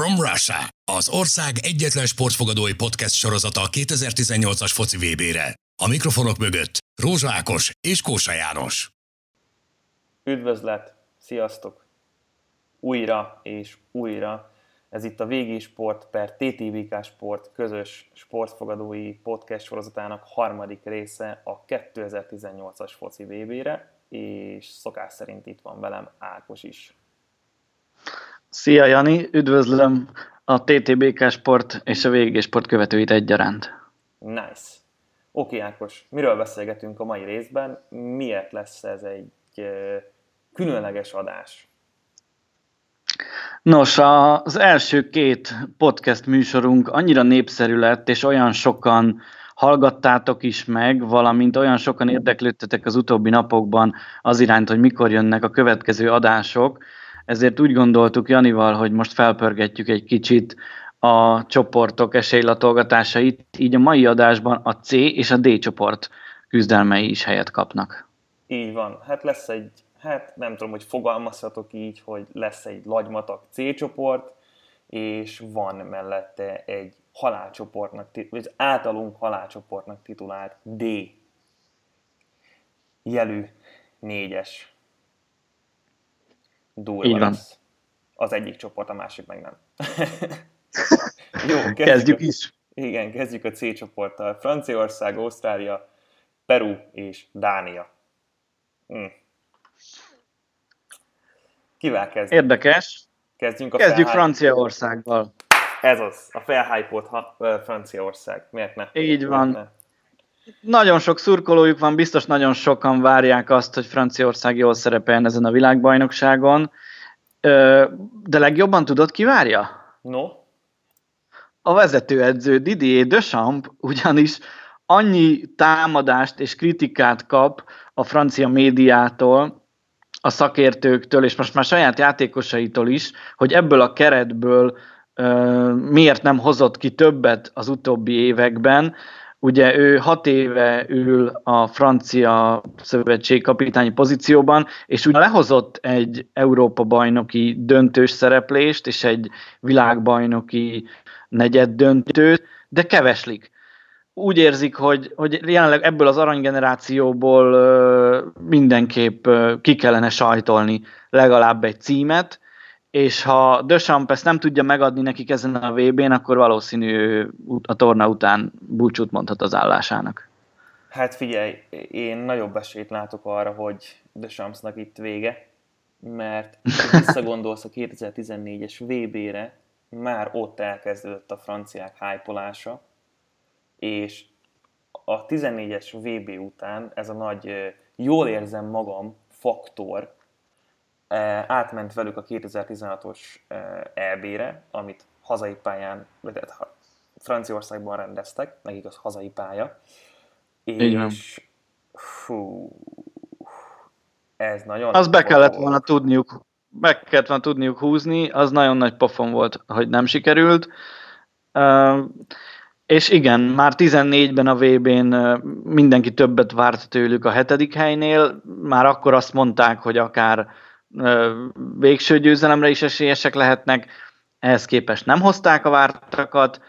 from Russia, az ország egyetlen sportfogadói podcast sorozata a 2018-as foci VB-re. A mikrofonok mögött Rózsa Ákos és Kósa János. Üdvözlet, sziasztok! Újra és újra. Ez itt a VG Sport per TTVK Sport közös sportfogadói podcast sorozatának harmadik része a 2018-as foci VB-re, és szokás szerint itt van velem Ákos is. Szia Jani, üdvözlöm a TTBK Sport és a VG Sport követőit egyaránt. Nice. Oké Ákos, miről beszélgetünk a mai részben? Miért lesz ez egy különleges adás? Nos, az első két podcast műsorunk annyira népszerű lett, és olyan sokan hallgattátok is meg, valamint olyan sokan érdeklődtetek az utóbbi napokban az iránt, hogy mikor jönnek a következő adások, ezért úgy gondoltuk Janival, hogy most felpörgetjük egy kicsit a csoportok esélylatolgatásait, így a mai adásban a C és a D csoport küzdelmei is helyet kapnak. Így van. Hát lesz egy, hát nem tudom, hogy fogalmazhatok így, hogy lesz egy lagymatag C csoport, és van mellette egy halálcsoportnak, vagy általunk halálcsoportnak titulált D jelű négyes durva lesz. Az egyik csoport, a másik meg nem. Jó, kezdjük, kezdjük is. Igen, kezdjük a C csoporttal. Franciaország, Ausztrália, Peru és Dánia. Hm. Kivel kezdjük? Érdekes. Kezdjünk, a kezdjük Franciaországgal. Ez az, a felhypolt Franciaország. Miért ne? Így van. Miért ne? Nagyon sok szurkolójuk van, biztos nagyon sokan várják azt, hogy Franciaország jól szerepeljen ezen a világbajnokságon. De legjobban tudod, ki várja? No. A vezetőedző Didier Deschamps ugyanis annyi támadást és kritikát kap a francia médiától, a szakértőktől, és most már saját játékosaitól is, hogy ebből a keretből miért nem hozott ki többet az utóbbi években, Ugye ő hat éve ül a francia szövetség kapitányi pozícióban, és ugye lehozott egy Európa bajnoki döntős szereplést, és egy világbajnoki negyed döntőt, de keveslik. Úgy érzik, hogy, hogy jelenleg ebből az aranygenerációból mindenképp ki kellene sajtolni legalább egy címet, és ha Deschamps ezt nem tudja megadni nekik ezen a VB-n, akkor valószínű a torna után búcsút mondhat az állásának. Hát figyelj, én nagyobb esélyt látok arra, hogy Deschampsnak itt vége, mert ha visszagondolsz a 2014-es VB-re, már ott elkezdődött a franciák hájpolása, és a 14-es VB után ez a nagy jól érzem magam faktor átment velük a 2016-os EB-re, e amit hazai pályán, vagy hát Franciaországban rendeztek, nekik az hazai pálya. És fú, ez nagyon... Az be kellett volna tudniuk, meg kellett volna tudniuk húzni, az nagyon nagy pofon volt, hogy nem sikerült. Uh, és igen, már 14-ben a VB-n mindenki többet várt tőlük a hetedik helynél, már akkor azt mondták, hogy akár végső győzelemre is esélyesek lehetnek, ehhez képest nem hozták a vártakat.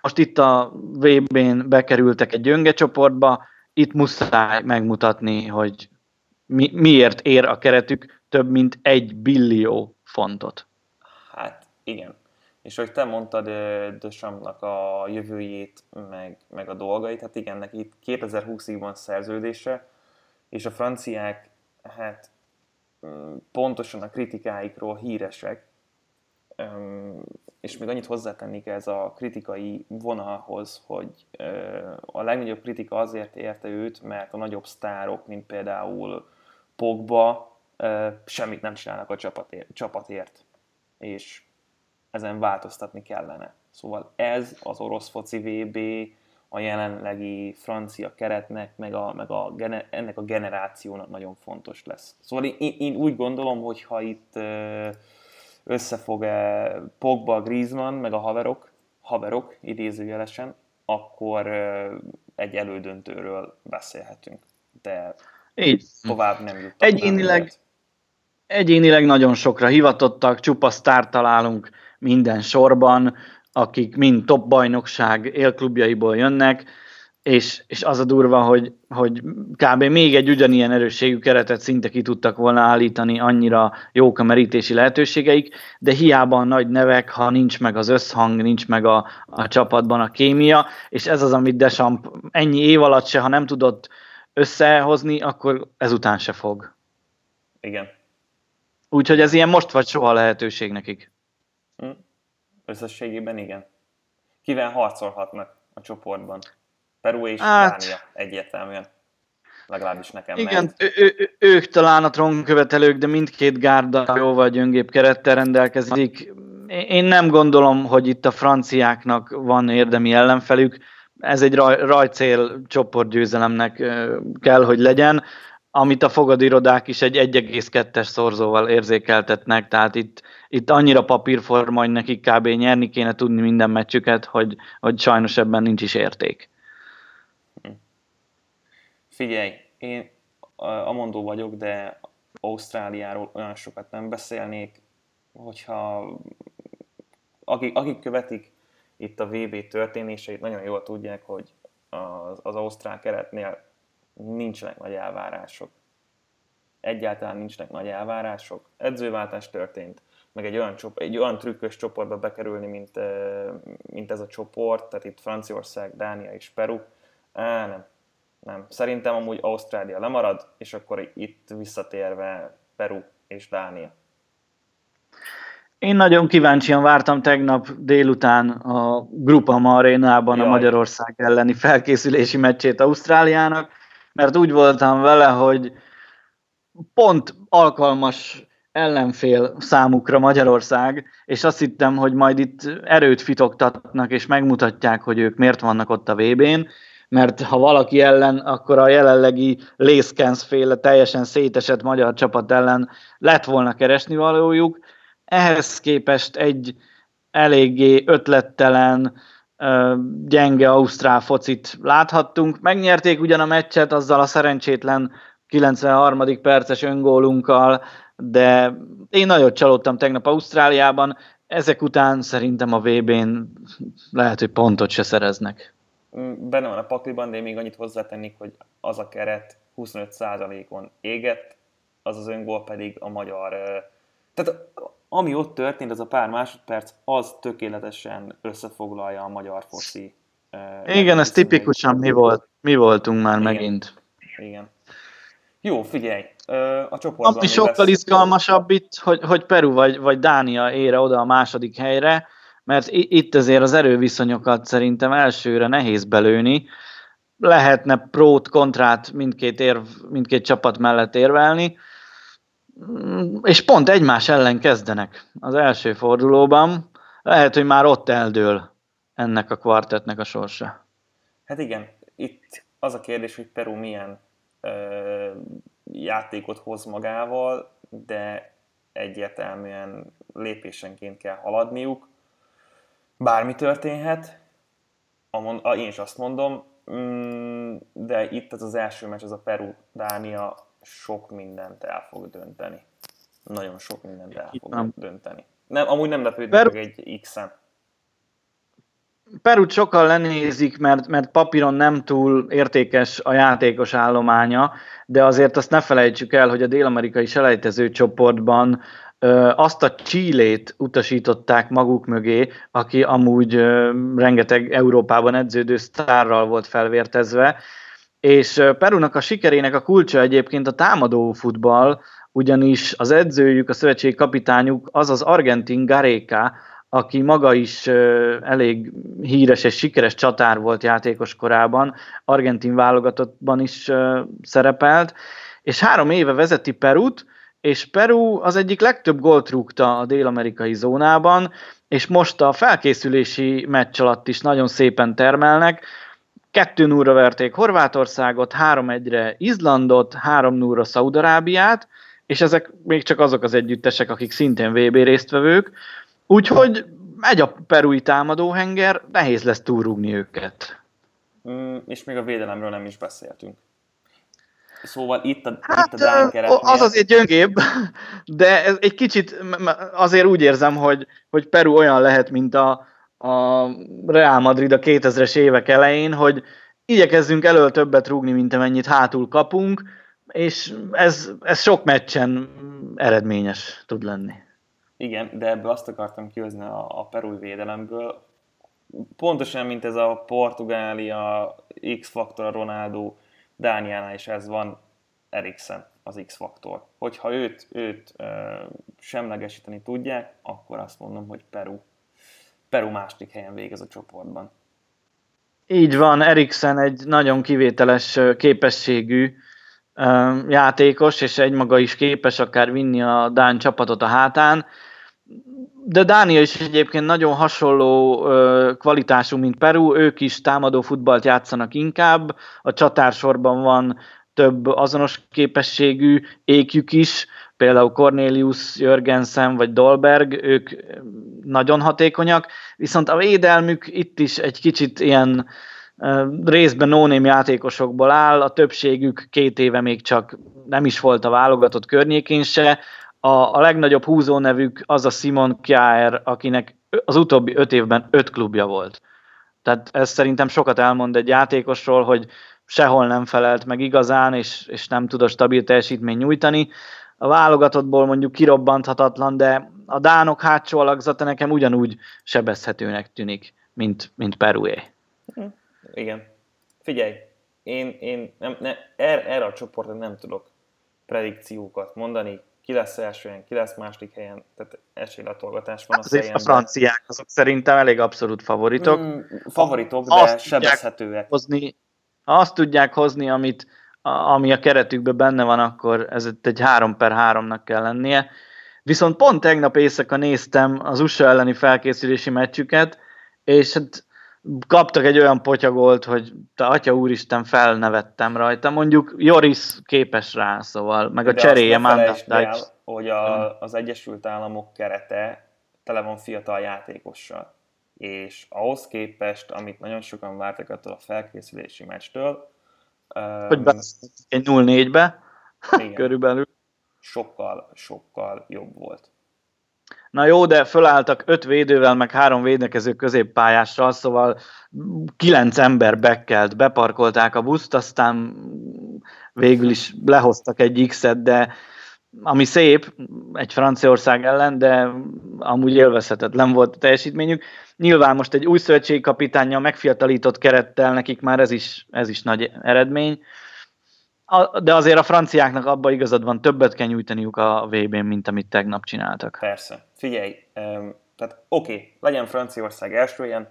Most itt a VB-n bekerültek egy gyönge csoportba, itt muszáj megmutatni, hogy mi, miért ér a keretük több mint egy billió fontot. Hát igen. És hogy te mondtad Dösamnak a jövőjét, meg, meg a dolgait, hát igen, neki itt 2020-ig van szerződése, és a franciák, hát pontosan a kritikáikról híresek, és még annyit hozzátennék ez a kritikai vonalhoz, hogy a legnagyobb kritika azért érte őt, mert a nagyobb sztárok, mint például Pogba, semmit nem csinálnak a csapatért, és ezen változtatni kellene. Szóval ez az orosz foci VB a jelenlegi francia keretnek, meg, a, meg a, ennek a generációnak nagyon fontos lesz. Szóval én, én úgy gondolom, hogy ha itt összefog -e Pogba, Griezmann, meg a haverok, haverok idézőjelesen, akkor egy elődöntőről beszélhetünk. De Így. tovább nem jutottak. Egyénileg, egyénileg nagyon sokra hivatottak, csupa sztár találunk minden sorban, akik mind top bajnokság élklubjaiból jönnek, és, és az a durva, hogy, hogy kb. még egy ugyanilyen erősségű keretet szinte ki tudtak volna állítani, annyira jók a merítési lehetőségeik, de hiába a nagy nevek, ha nincs meg az összhang, nincs meg a, a csapatban a kémia, és ez az, amit Desamp ennyi év alatt se, ha nem tudott összehozni, akkor ezután se fog. Igen. Úgyhogy ez ilyen most vagy soha lehetőség nekik. Hm. Összességében igen. Kivel harcolhatnak a csoportban? Peru és hát, Dánia egyértelműen. Legalábbis nekem. Igen, ő, ő, ők talán a trónkövetelők, de mindkét gárda jóval gyöngébb kerettel rendelkezik. Én nem gondolom, hogy itt a franciáknak van érdemi ellenfelük. Ez egy raj, rajcél csoportgyőzelemnek kell, hogy legyen, amit a fogadirodák is egy 1,2-es szorzóval érzékeltetnek, tehát itt, itt annyira papírforma, hogy nekik kb. nyerni kéne tudni minden meccsüket, hogy, hogy sajnos ebben nincs is érték. Figyelj, én a mondó vagyok, de Ausztráliáról olyan sokat nem beszélnék, hogyha akik, akik követik itt a VB történéseit, nagyon jól tudják, hogy az, az Ausztrál keretnél nincsenek nagy elvárások. Egyáltalán nincsenek nagy elvárások. Edzőváltás történt, meg egy olyan, egy olyan trükkös csoportba bekerülni, mint, mint ez a csoport, tehát itt Franciaország, Dánia és Peru. Á, nem, nem. Szerintem amúgy Ausztrália lemarad, és akkor itt visszatérve Peru és Dánia. Én nagyon kíváncsian vártam tegnap délután a Grupama arénában Jaj. a Magyarország elleni felkészülési meccsét Ausztráliának, mert úgy voltam vele, hogy pont alkalmas ellenfél számukra Magyarország, és azt hittem, hogy majd itt erőt fitoktatnak, és megmutatják, hogy ők miért vannak ott a VB-n, mert ha valaki ellen, akkor a jelenlegi Lészkensz féle teljesen szétesett magyar csapat ellen lett volna keresni valójuk. Ehhez képest egy eléggé ötlettelen, gyenge ausztrál focit láthattunk. Megnyerték ugyan a meccset azzal a szerencsétlen 93. perces öngólunkkal, de én nagyon csalódtam tegnap Ausztráliában, ezek után szerintem a VB-n lehet, hogy pontot se szereznek. Mm, benne van a pakliban, de én még annyit hozzátennék, hogy az a keret 25%-on égett, az az öngól pedig a magyar... Tehát ami ott történt, az a pár másodperc, az tökéletesen összefoglalja a magyar foci. Igen, ez tipikusan mi, volt, mi voltunk már Igen. megint. Igen. Jó, figyelj, a csoportban... Ami sokkal lesz... izgalmasabb itt, hogy, hogy Peru vagy, vagy Dánia ére oda a második helyre, mert itt azért az erőviszonyokat szerintem elsőre nehéz belőni. Lehetne prót, kontrát mindkét, érv, mindkét csapat mellett érvelni, és pont egymás ellen kezdenek az első fordulóban. Lehet, hogy már ott eldől ennek a kvartetnek a sorsa. Hát igen, itt az a kérdés, hogy Peru milyen ö, játékot hoz magával, de egyértelműen lépésenként kell haladniuk bármi történhet, a, én is azt mondom, mm, de itt az az első meccs, az a Peru-Dánia sok mindent el fog dönteni. Nagyon sok mindent el fog nem. dönteni. Nem, amúgy nem lepődnek Peru... egy X-en. Perut sokan lenézik, mert, mert papíron nem túl értékes a játékos állománya, de azért azt ne felejtsük el, hogy a dél-amerikai selejtező csoportban azt a Csillét utasították maguk mögé, aki amúgy rengeteg Európában edződő sztárral volt felvértezve, és Perunak a sikerének a kulcsa egyébként a támadó futball, ugyanis az edzőjük, a szövetség kapitányuk az az argentin Gareca, aki maga is elég híres és sikeres csatár volt játékos korában, argentin válogatottban is szerepelt, és három éve vezeti Perut, és Peru az egyik legtöbb gólt rúgta a dél-amerikai zónában, és most a felkészülési meccs alatt is nagyon szépen termelnek. 2 0 verték Horvátországot, 3-1-re Izlandot, 3 0 Szaudarábiát, és ezek még csak azok az együttesek, akik szintén VB résztvevők, úgyhogy megy a perui támadóhenger, nehéz lesz túrúgni őket. Mm, és még a védelemről nem is beszéltünk. Szóval itt a, hát, itt a Dán keretnél... Az azért gyöngébb, de ez egy kicsit azért úgy érzem, hogy, hogy Peru olyan lehet, mint a, a Real Madrid a 2000-es évek elején, hogy igyekezzünk elől többet rúgni, mint amennyit hátul kapunk, és ez, ez sok meccsen eredményes tud lenni. Igen, de ebből azt akartam kihozni a, a perui védelemből, pontosan, mint ez a Portugália, X-faktor, Ronaldo, Dániánál is ez van, Eriksen az X-faktor. Hogyha őt, őt ö, semlegesíteni tudják, akkor azt mondom, hogy Peru, Peru második helyen végez a csoportban. Így van, Eriksen egy nagyon kivételes képességű játékos, és egymaga is képes akár vinni a Dán csapatot a hátán. De Dánia is egyébként nagyon hasonló kvalitású, mint Peru, ők is támadó futballt játszanak inkább, a csatársorban van több azonos képességű ékjük is, például Cornelius, Jörgensen vagy Dolberg, ők nagyon hatékonyak, viszont a védelmük itt is egy kicsit ilyen részben no játékosokból áll, a többségük két éve még csak nem is volt a válogatott környékén se. A, a legnagyobb húzó nevük az a Simon Kjaer, akinek az utóbbi öt évben öt klubja volt. Tehát ez szerintem sokat elmond egy játékosról, hogy sehol nem felelt meg igazán, és, és nem tud a stabil teljesítmény nyújtani. A válogatottból mondjuk kirobbanthatatlan, de a Dánok hátsó alakzata nekem ugyanúgy sebezhetőnek tűnik, mint, mint Perué. Igen. Figyelj, én, én nem, ne, erre, erre a csoportra nem tudok predikciókat mondani, ki lesz első helyen, ki lesz második helyen, tehát esélylatolgatás van hát a A franciák azok szerintem elég abszolút favoritok. Mm, favoritok, de azt sebezhetőek. Hozni, azt tudják hozni, amit, ami a keretükben benne van, akkor ez egy 3 per 3-nak kell lennie. Viszont pont tegnap éjszaka néztem az USA elleni felkészülési meccsüket, és hát kaptak egy olyan potyagolt, hogy te atya úristen felnevettem rajta. Mondjuk Joris képes rá, szóval, meg a De cseréje el, hogy a, az Egyesült Államok kerete tele van fiatal játékossal. És ahhoz képest, amit nagyon sokan vártak attól a felkészülési meccstől, hogy egy 0-4-be, körülbelül. Sokkal, sokkal jobb volt. Na jó, de fölálltak öt védővel, meg három védekező középpályással, szóval kilenc ember bekkelt, beparkolták a buszt, aztán végül is lehoztak egy X-et, de ami szép egy Franciaország ellen, de amúgy élvezhetetlen volt a teljesítményük. Nyilván most egy új szövetségkapitánnyal megfiatalított kerettel nekik már ez is, ez is nagy eredmény de azért a franciáknak abban igazad van, többet kell nyújtaniuk a VB-n, mint amit tegnap csináltak. Persze. Figyelj, um, tehát oké, okay, legyen Franciaország első ilyen,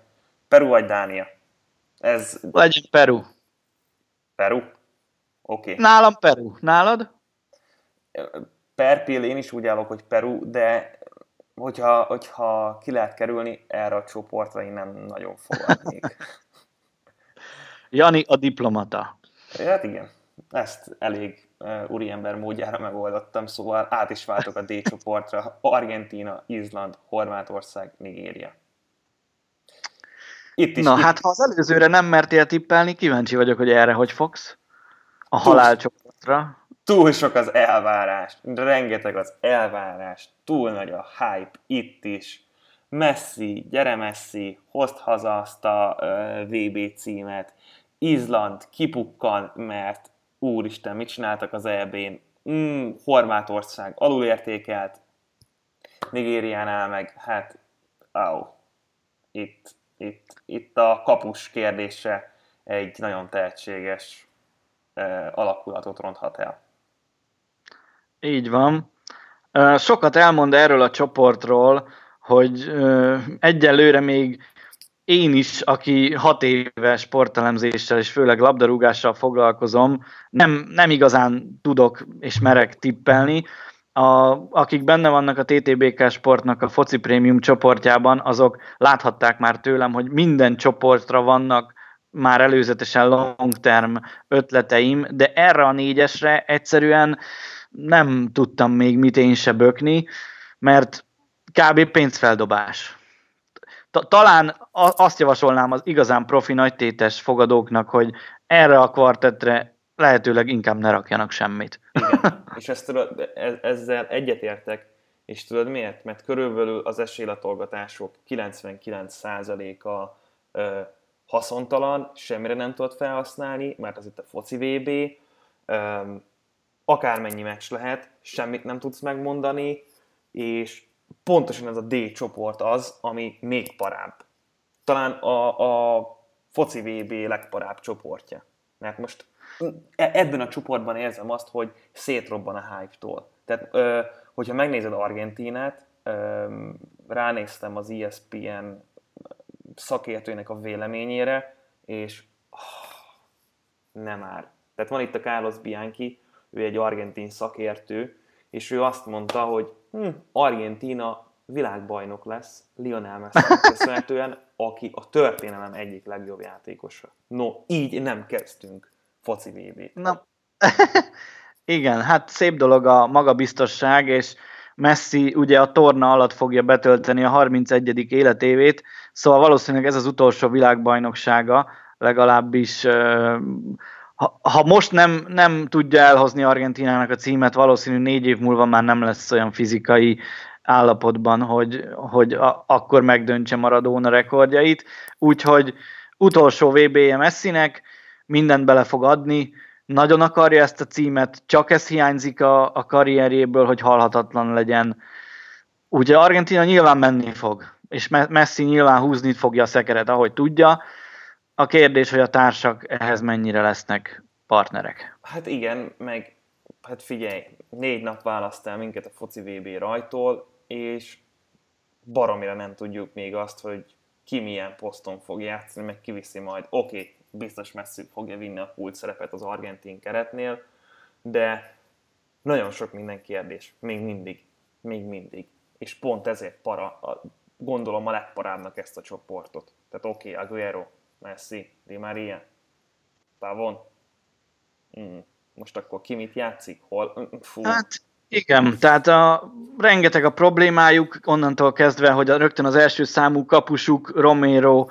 Peru vagy Dánia. Ez... Legyen Peru. Peru? Oké. Okay. Nálam Peru. Nálad? Per pill én is úgy állok, hogy Peru, de hogyha, hogyha ki lehet kerülni erre a csoportra, én nem nagyon fogadnék. Jani a diplomata. Hát igen ezt elég uh, úriember módjára megoldottam, szóval át is váltok a D csoportra. Argentina, Izland, Horvátország, Nigéria. Itt is, Na, itt... hát ha az előzőre nem mertél tippelni, kíváncsi vagyok, hogy erre hogy fogsz. A halálcsoportra. Túl sok az elvárás, rengeteg az elvárás, túl nagy a hype itt is. Messi, gyere Messi, hozd haza azt a VB címet. Izland kipukkan, mert úristen, mit csináltak az EB-n, mm, Horvátország alulértékelt, Nigériánál meg, hát, au, itt, itt, itt a kapus kérdése egy nagyon tehetséges uh, alakulatot ronthat el. Így van. Sokat elmond erről a csoportról, hogy egyelőre még én is, aki hat éves sportelemzéssel és főleg labdarúgással foglalkozom, nem, nem igazán tudok és merek tippelni. A, akik benne vannak a TTBK sportnak a foci prémium csoportjában, azok láthatták már tőlem, hogy minden csoportra vannak már előzetesen long term ötleteim, de erre a négyesre egyszerűen nem tudtam még mit én se bökni, mert kb. pénzfeldobás talán azt javasolnám az igazán profi nagytétes fogadóknak, hogy erre a kvartetre lehetőleg inkább ne rakjanak semmit. Igen, és ezt tudod, ezzel egyetértek, és tudod miért? Mert körülbelül az esélylatolgatások 99%-a ö, haszontalan, semmire nem tudod felhasználni, mert az itt a foci VB, akármennyi meccs lehet, semmit nem tudsz megmondani, és pontosan ez a D csoport az, ami még parább. Talán a, a foci VB legparább csoportja. Mert most e- ebben a csoportban érzem azt, hogy szétrobban a hype-tól. Tehát, hogyha megnézed Argentinát, ránéztem az ESPN szakértőnek a véleményére, és oh, nem már. Tehát van itt a Carlos Bianchi, ő egy argentin szakértő, és ő azt mondta, hogy hm, Argentina világbajnok lesz Lionel Messi köszönhetően, aki a történelem egyik legjobb játékosa. No, így nem kezdtünk foci vb Na, igen, hát szép dolog a magabiztosság, és Messi ugye a torna alatt fogja betölteni a 31. életévét, szóval valószínűleg ez az utolsó világbajnoksága, legalábbis ha, ha most nem, nem tudja elhozni Argentinának a címet, valószínű négy év múlva már nem lesz olyan fizikai állapotban, hogy, hogy a, akkor megdöntse Maradona rekordjait. Úgyhogy utolsó VB-je Messinek, mindent bele fog adni, nagyon akarja ezt a címet, csak ez hiányzik a, a karrierjéből, hogy halhatatlan legyen. Ugye Argentina nyilván menni fog, és Messi nyilván húzni fogja a szekeret, ahogy tudja. A kérdés, hogy a társak ehhez mennyire lesznek partnerek. Hát igen, meg hát figyelj, négy nap választ el minket a foci VB rajtól, és baromira nem tudjuk még azt, hogy ki milyen poszton fog játszani, meg kiviszi majd. Oké, okay, biztos Messi fogja vinni a kult szerepet az argentin keretnél, de nagyon sok minden kérdés, még mindig, még mindig. És pont ezért para, a, gondolom a legparábbnak ezt a csoportot. Tehát oké, okay, Aguero, Messi, Di Maria, Pavon. Mm. Most akkor ki mit játszik? Hol? Fú. Hát igen, tehát a, rengeteg a problémájuk, onnantól kezdve, hogy a, rögtön az első számú kapusuk, Romero,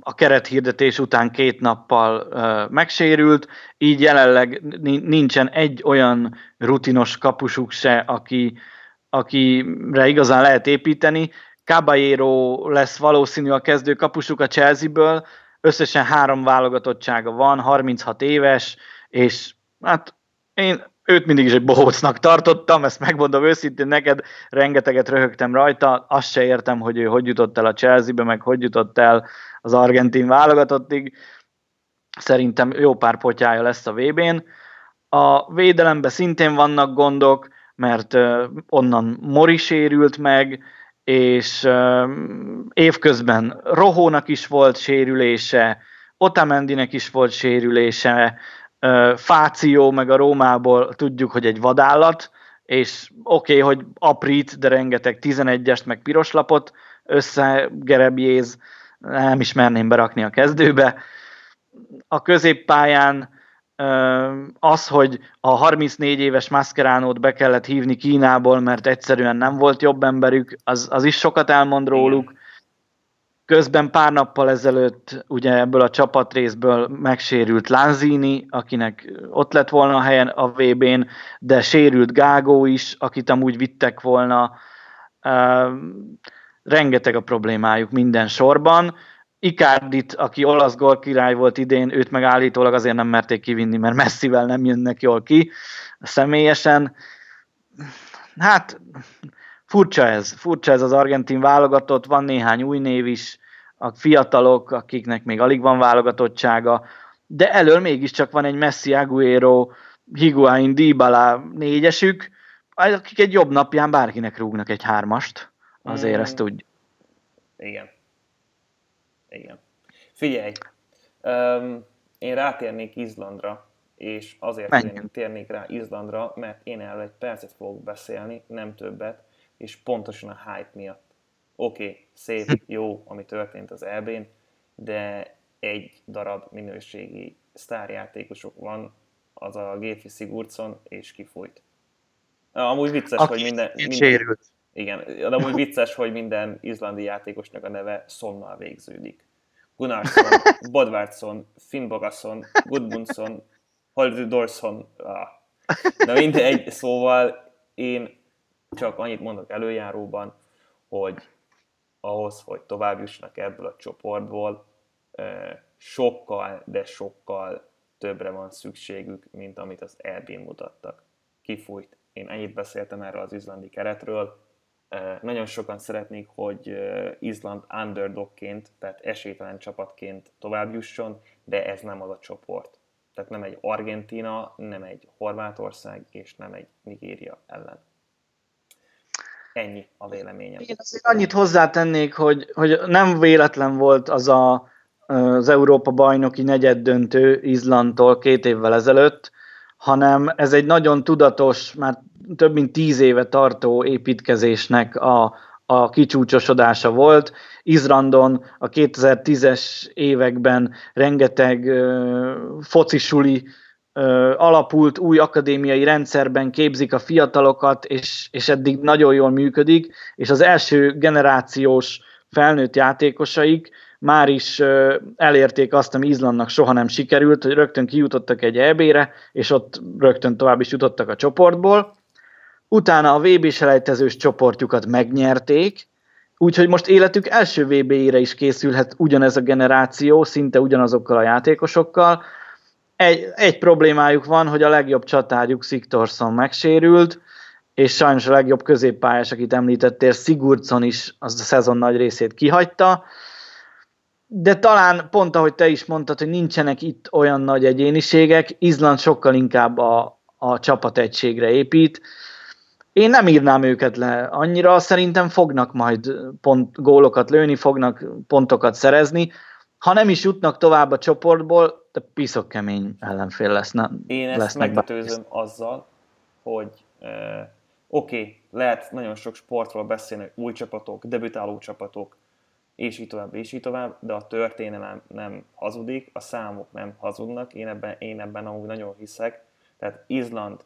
a kerethirdetés után két nappal megsérült, így jelenleg nincsen egy olyan rutinos kapusuk se, aki, akire igazán lehet építeni. Caballero lesz valószínű a kezdő kapusuk a Chelsea-ből, összesen három válogatottsága van, 36 éves, és hát én őt mindig is egy bohócnak tartottam, ezt megmondom őszintén neked, rengeteget röhögtem rajta, azt se értem, hogy ő hogy jutott el a Chelsea-be, meg hogy jutott el az argentin válogatottig. Szerintem jó pár potyája lesz a VB-n. A védelemben szintén vannak gondok, mert onnan Mori sérült meg, és évközben Rohónak is volt sérülése, Otamendinek is volt sérülése, Fáció, meg a Rómából tudjuk, hogy egy vadállat, és oké, okay, hogy aprít, de rengeteg 11-est, meg piros lapot összegerebjéz, nem is merném berakni a kezdőbe. A középpályán az, hogy a 34 éves Mascheránót be kellett hívni Kínából, mert egyszerűen nem volt jobb emberük, az, az is sokat elmond róluk. Közben pár nappal ezelőtt ugye ebből a csapatrészből megsérült Lanzini, akinek ott lett volna a helyen a VB-n, de sérült Gágó is, akit amúgy vittek volna. Rengeteg a problémájuk minden sorban. Ikárdit, aki olasz gól király volt idén, őt meg állítólag azért nem merték kivinni, mert messzivel nem jönnek jól ki személyesen. Hát furcsa ez, furcsa ez az argentin válogatott, van néhány új név is, a fiatalok, akiknek még alig van válogatottsága, de elől mégiscsak van egy Messi, Aguero, Higuain, Dybala négyesük, akik egy jobb napján bárkinek rúgnak egy hármast. Azért mm. ezt tudj. Igen. Igen. Figyelj, um, én rátérnék Izlandra, és azért Menjünk. térnék rá Izlandra, mert én erről egy percet fogok beszélni, nem többet, és pontosan a hype miatt oké, okay, szép, jó, ami történt az EB-n, de egy darab minőségi sztárjátékosok van, az a Géfi Sigurdsson, és kifújt. Amúgy vicces, Aki hogy minden... minden sérült. Igen, de amúgy vicces, hogy minden izlandi játékosnak a neve Sonnal végződik. Gunnarsson, Bodvardsson, Finn Bogason, Gudmundsson, Haldorson. Ah. Na mindegy, szóval én csak annyit mondok előjáróban, hogy ahhoz, hogy tovább jussanak ebből a csoportból, sokkal, de sokkal többre van szükségük, mint amit az eb mutattak. Kifújt. Én ennyit beszéltem erről az izlandi keretről. Nagyon sokan szeretnék, hogy Izland underdogként, tehát esélytelen csapatként tovább jusson, de ez nem az a csoport. Tehát nem egy Argentina, nem egy Horvátország, és nem egy Nigéria ellen. Ennyi a véleményem. Én azért annyit hozzátennék, hogy, hogy nem véletlen volt az a, az Európa bajnoki negyed döntő Izlandtól két évvel ezelőtt, hanem ez egy nagyon tudatos, már több mint tíz éve tartó építkezésnek a, a kicsúcsosodása volt. Izrandon a 2010-es években rengeteg uh, focisuli uh, alapult, új akadémiai rendszerben képzik a fiatalokat, és, és eddig nagyon jól működik, és az első generációs felnőtt játékosaik már is elérték azt, ami Izlandnak soha nem sikerült, hogy rögtön kijutottak egy EB-re, és ott rögtön tovább is jutottak a csoportból. Utána a VB selejtezős csoportjukat megnyerték, Úgyhogy most életük első VB-ére is készülhet ugyanez a generáció, szinte ugyanazokkal a játékosokkal. Egy, egy problémájuk van, hogy a legjobb csatárjuk Sziktorszon megsérült, és sajnos a legjobb középpályás, akit említettél, Sigurdsson is az a szezon nagy részét kihagyta. De talán pont ahogy te is mondtad, hogy nincsenek itt olyan nagy egyéniségek, Izland sokkal inkább a, a csapategységre épít, én nem írnám őket le annyira, szerintem fognak majd pont, gólokat lőni, fognak pontokat szerezni. Ha nem is jutnak tovább a csoportból, de piszok kemény ellenfél lesz. Na, Én ezt megtetőzöm azzal, hogy eh, oké, okay, lehet nagyon sok sportról beszélni, új csapatok, debütáló csapatok, és így tovább, és így tovább, de a történelem nem hazudik, a számok nem hazudnak, én ebben, én ebben amúgy nagyon hiszek. Tehát Izland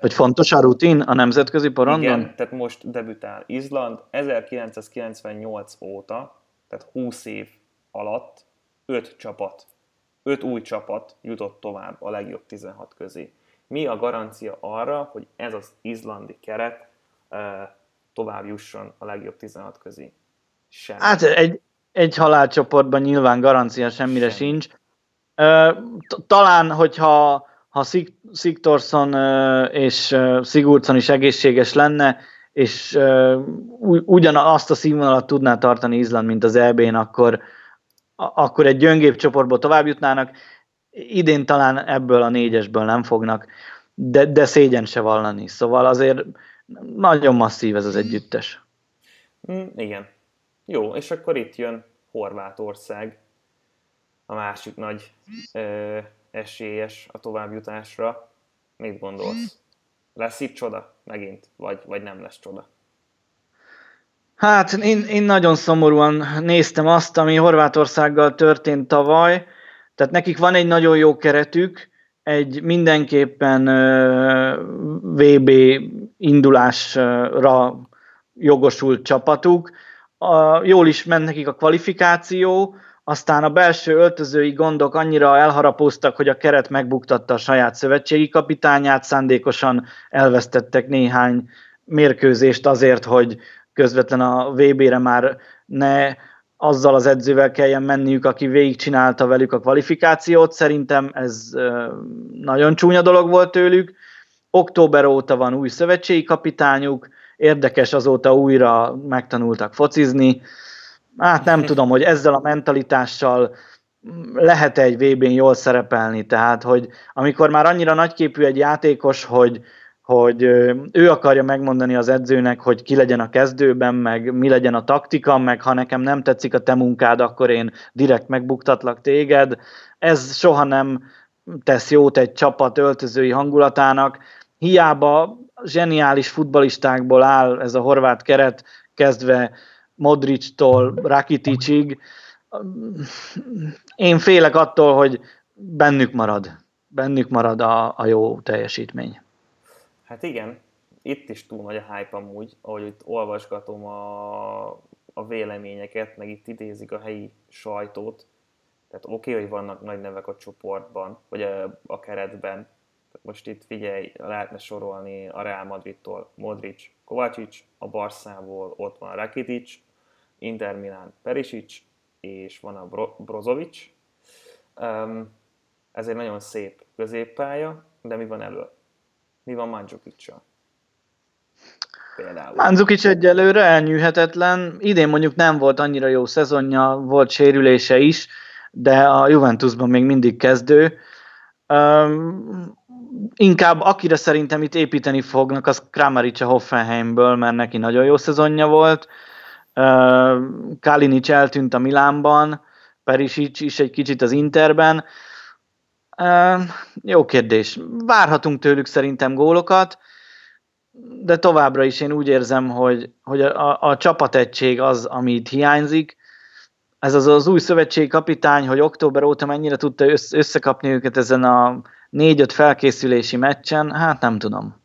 hogy fontos a rutin a nemzetközi porondon? Igen, tehát most debütál Izland 1998 óta, tehát 20 év alatt 5 csapat, 5 új csapat jutott tovább a legjobb 16 közé. Mi a garancia arra, hogy ez az izlandi keret tovább jusson a legjobb 16 közé? Semmi. Hát egy, egy halálcsoportban nyilván garancia semmire Semmi. sincs. Talán, hogyha ha Sigtorsson és Sigurdsson is egészséges lenne, és ugyanazt a színvonalat tudná tartani Izland, mint az EB-n, akkor, akkor egy gyöngébb csoportból tovább jutnának. Idén talán ebből a négyesből nem fognak, de, de szégyen se vallani. Szóval azért nagyon masszív ez az együttes. Mm, igen. Jó, és akkor itt jön Horvátország, a másik nagy esélyes a továbbjutásra. Mit gondolsz? Lesz itt csoda megint, vagy, vagy nem lesz csoda? Hát én, én nagyon szomorúan néztem azt, ami Horvátországgal történt tavaly. Tehát nekik van egy nagyon jó keretük, egy mindenképpen VB indulásra jogosult csapatuk. Uh, jól is ment nekik a kvalifikáció, aztán a belső öltözői gondok annyira elharapóztak, hogy a keret megbuktatta a saját szövetségi kapitányát, szándékosan elvesztettek néhány mérkőzést azért, hogy közvetlen a VB-re már ne azzal az edzővel kelljen menniük, aki végigcsinálta velük a kvalifikációt. Szerintem ez nagyon csúnya dolog volt tőlük. Október óta van új szövetségi kapitányuk, érdekes azóta újra megtanultak focizni, hát nem tudom, hogy ezzel a mentalitással lehet egy VB-n jól szerepelni, tehát hogy amikor már annyira nagyképű egy játékos, hogy, hogy ő akarja megmondani az edzőnek, hogy ki legyen a kezdőben, meg mi legyen a taktika, meg ha nekem nem tetszik a te munkád, akkor én direkt megbuktatlak téged. Ez soha nem tesz jót egy csapat öltözői hangulatának. Hiába zseniális futbalistákból áll ez a horvát keret, kezdve Modrictól Rakiticig. Én félek attól, hogy bennük marad. Bennük marad a, a jó teljesítmény. Hát igen, itt is túl nagy a hype amúgy, ahogy itt olvasgatom a, a véleményeket, meg itt idézik a helyi sajtót. Tehát oké, okay, hogy vannak nagy nevek a csoportban, vagy a, a keretben. Most itt figyelj, lehetne sorolni a Real Madridtól Modric, Kovacic, a Barszából ott van Rakitic, Inter Milan Perisic, és van a Bro- Brozovic. Um, ez egy nagyon szép középpálya, de mi van elő? Mi van Mandzukic-sal? Például. Mandzukic egyelőre elnyűhetetlen. Idén mondjuk nem volt annyira jó szezonja, volt sérülése is, de a Juventusban még mindig kezdő. Um, inkább akire szerintem itt építeni fognak, az Kramaric a Hoffenheimből, mert neki nagyon jó szezonja volt. Kalinic eltűnt a Milánban, Perisic is egy kicsit az Interben. Jó kérdés. Várhatunk tőlük szerintem gólokat, de továbbra is én úgy érzem, hogy, hogy a, a csapategység az, ami itt hiányzik, ez az az új szövetségkapitány, hogy október óta mennyire tudta összekapni őket ezen a négy-öt felkészülési meccsen, hát nem tudom.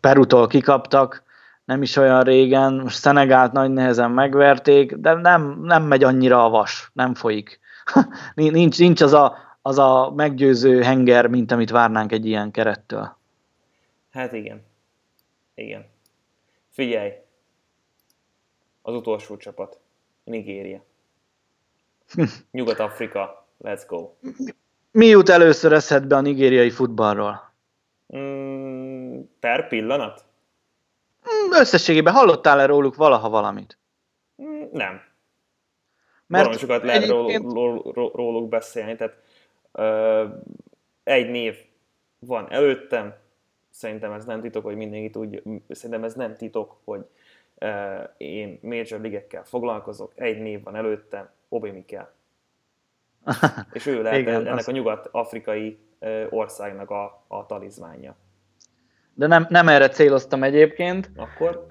Perutól kikaptak, nem is olyan régen, most Szenegált nagy nehezen megverték, de nem, nem megy annyira a vas, nem folyik. nincs, nincs az, a, az a meggyőző henger, mint amit várnánk egy ilyen kerettől. Hát igen. Igen. Figyelj! Az utolsó csapat. Nigéria. Nyugat-Afrika, let's go. Mi jut először eszedbe a nigériai futballról? Mm, per pillanat? Mm, összességében hallottál-e róluk valaha valamit? Mm, nem. Mert Valami sokat lehet egyébként... róluk beszélni, tehát ö, egy név van előttem, szerintem ez nem titok, hogy mindenki tudja, szerintem ez nem titok, hogy én major ligekkel foglalkozok, egy név van előtte, Obi Mikkel. És ő lehet Igen, ennek az... a nyugat-afrikai országnak a, a talizmánja. De nem, nem erre céloztam egyébként. Akkor?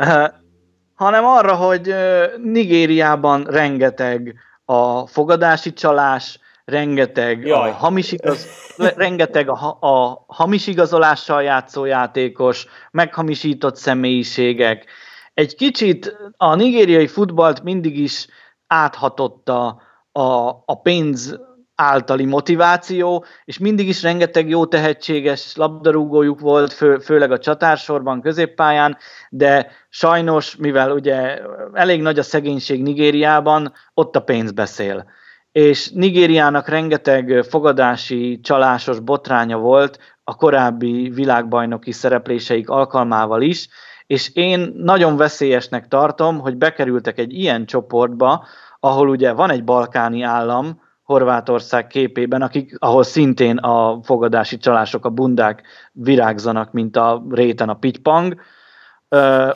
hanem arra, hogy Nigériában rengeteg a fogadási csalás, rengeteg a hamis, igaz, rengeteg a, a hamis igazolással játszó játékos, meghamisított személyiségek, egy kicsit a nigériai futballt mindig is áthatotta a, a pénz általi motiváció, és mindig is rengeteg jó tehetséges labdarúgójuk volt, fő, főleg a csatársorban, középpályán, de sajnos, mivel ugye elég nagy a szegénység Nigériában, ott a pénz beszél. És Nigériának rengeteg fogadási, csalásos botránya volt a korábbi világbajnoki szerepléseik alkalmával is, és én nagyon veszélyesnek tartom, hogy bekerültek egy ilyen csoportba, ahol ugye van egy balkáni állam, Horvátország képében, akik, ahol szintén a fogadási csalások, a bundák virágzanak, mint a réten a pitypang.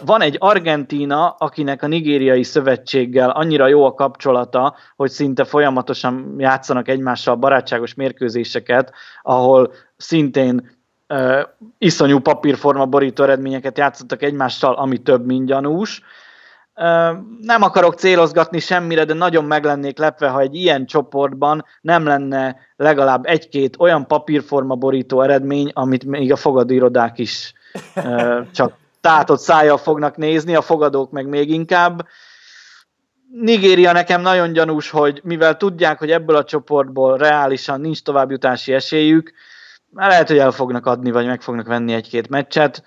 Van egy Argentína, akinek a nigériai szövetséggel annyira jó a kapcsolata, hogy szinte folyamatosan játszanak egymással barátságos mérkőzéseket, ahol szintén uh, iszonyú papírforma borító eredményeket játszottak egymással, ami több, mint gyanús. Nem akarok célozgatni semmire, de nagyon meg lennék lepve, ha egy ilyen csoportban nem lenne legalább egy-két olyan papírforma borító eredmény, amit még a fogadóirodák is csak tátott szájjal fognak nézni, a fogadók meg még inkább. Nigéria nekem nagyon gyanús, hogy mivel tudják, hogy ebből a csoportból reálisan nincs továbbjutási esélyük, már lehet, hogy el fognak adni, vagy meg fognak venni egy-két meccset.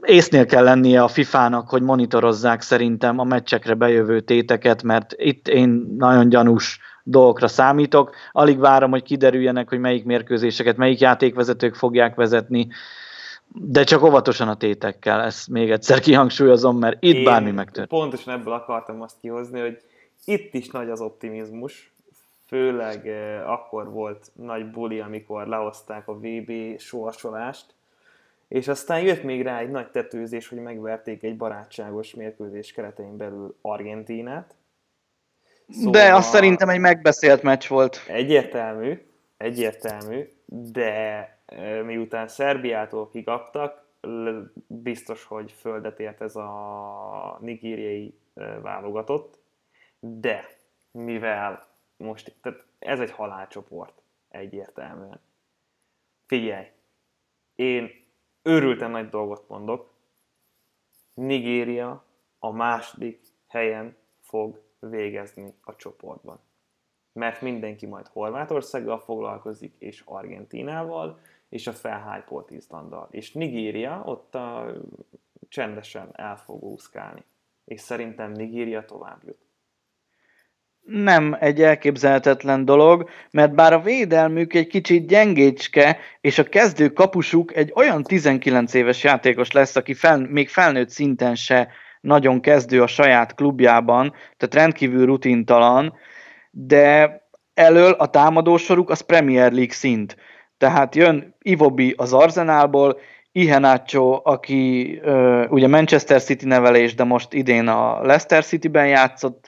Észnél kell lennie a FIFA-nak, hogy monitorozzák szerintem a meccsekre bejövő téteket, mert itt én nagyon gyanús dolgokra számítok. Alig várom, hogy kiderüljenek, hogy melyik mérkőzéseket, melyik játékvezetők fogják vezetni, de csak óvatosan a tétekkel, ezt még egyszer kihangsúlyozom, mert itt Én bármi megtört. Pontosan ebből akartam azt kihozni, hogy itt is nagy az optimizmus, főleg eh, akkor volt nagy buli, amikor lehozták a VB sorsolást, és aztán jött még rá egy nagy tetőzés, hogy megverték egy barátságos mérkőzés keretein belül Argentínát. Szóval de azt szerintem egy megbeszélt meccs volt. Egyértelmű, egyértelmű, de eh, miután Szerbiától kikaptak, biztos, hogy földet ért ez a nigériai eh, válogatott, de mivel most, tehát ez egy halálcsoport egyértelműen. Figyelj, én őrülten nagy dolgot mondok, Nigéria a második helyen fog végezni a csoportban. Mert mindenki majd Horvátországgal foglalkozik, és Argentínával, és a felhájpolt Izlanddal. És Nigéria ott a, csendesen el fog úszkálni. És szerintem Nigéria tovább jut nem egy elképzelhetetlen dolog, mert bár a védelmük egy kicsit gyengécske, és a kezdő kapusuk egy olyan 19 éves játékos lesz, aki fel, még felnőtt szinten se nagyon kezdő a saját klubjában, tehát rendkívül rutintalan, de elől a támadósoruk az Premier League szint. Tehát jön Ivobi az Arzenálból, Ihenacho, aki ö, ugye Manchester City nevelés, de most idén a Leicester City-ben játszott,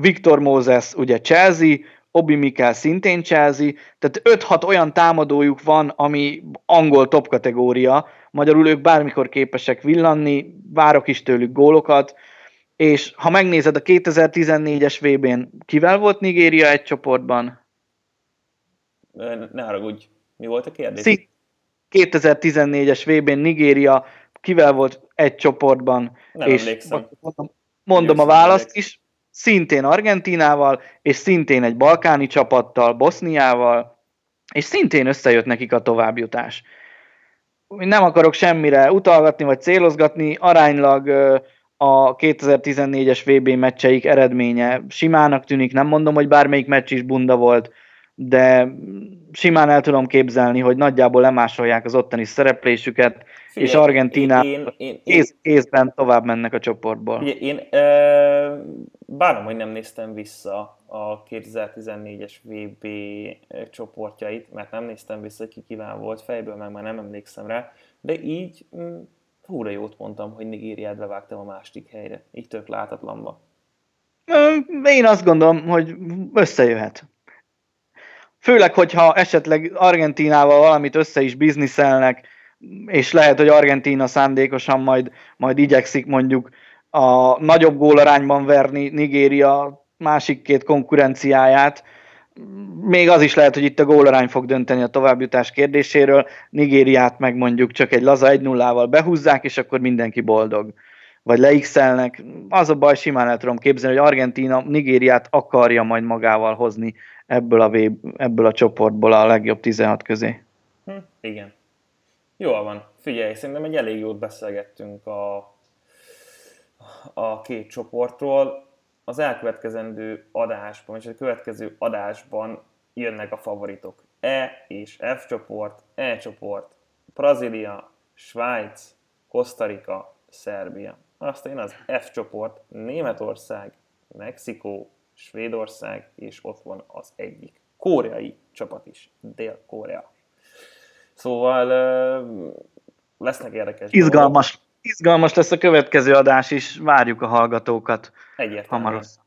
Viktor Moses ugye Chelsea, Obi Mikkel szintén Chelsea, tehát 5-6 olyan támadójuk van, ami angol top kategória, magyarul ők bármikor képesek villanni, várok is tőlük gólokat, és ha megnézed a 2014-es VB-n, kivel volt Nigéria egy csoportban? Ne haragudj, mi volt a kérdés? 2014-es VB-n Nigéria kivel volt egy csoportban? Nem és emlékszem. Mondom, mondom a választ is, szintén Argentinával, és szintén egy balkáni csapattal, Boszniával, és szintén összejött nekik a továbbjutás. Nem akarok semmire utalgatni vagy célozgatni, aránylag a 2014-es VB meccseik eredménye simának tűnik, nem mondom, hogy bármelyik meccs is bunda volt, de simán el tudom képzelni, hogy nagyjából lemásolják az ottani szereplésüket, Figyelj, és Argentina én, én, én, kézben tovább mennek a csoportból. Figyelj, én e, bánom, hogy nem néztem vissza a 2014-es VB csoportjait, mert nem néztem vissza, ki kíván volt fejből, meg már nem emlékszem rá, de így húra jót mondtam, hogy Nigériát bevágtam a másik helyre. Így tök látatlanba. Én azt gondolom, hogy összejöhet. Főleg, hogyha esetleg Argentinával valamit össze is bizniszelnek, és lehet, hogy Argentina szándékosan majd, majd igyekszik mondjuk a nagyobb gólarányban verni Nigéria másik két konkurenciáját. Még az is lehet, hogy itt a gólarány fog dönteni a továbbjutás kérdéséről. Nigériát meg mondjuk csak egy laza 1-0-val behúzzák, és akkor mindenki boldog. Vagy leixelnek. Az a baj, simán el tudom képzelni, hogy Argentina Nigériát akarja majd magával hozni ebből a, ebből a csoportból a legjobb 16 közé. Hm, igen. Jól van. Figyelj, szerintem egy elég jót beszélgettünk a, a két csoportról. Az elkövetkezendő adásban, és a következő adásban jönnek a favoritok. E és F csoport, E csoport, Brazília, Svájc, Costa Rica, Szerbia. Aztán az F csoport, Németország, Mexikó, Svédország, és ott van az egyik koreai csapat is, Dél-Korea. Szóval lesznek érdekes Izgalmas, dolgok. izgalmas lesz a következő adás is, várjuk a hallgatókat Egyértelműen. hamarosan.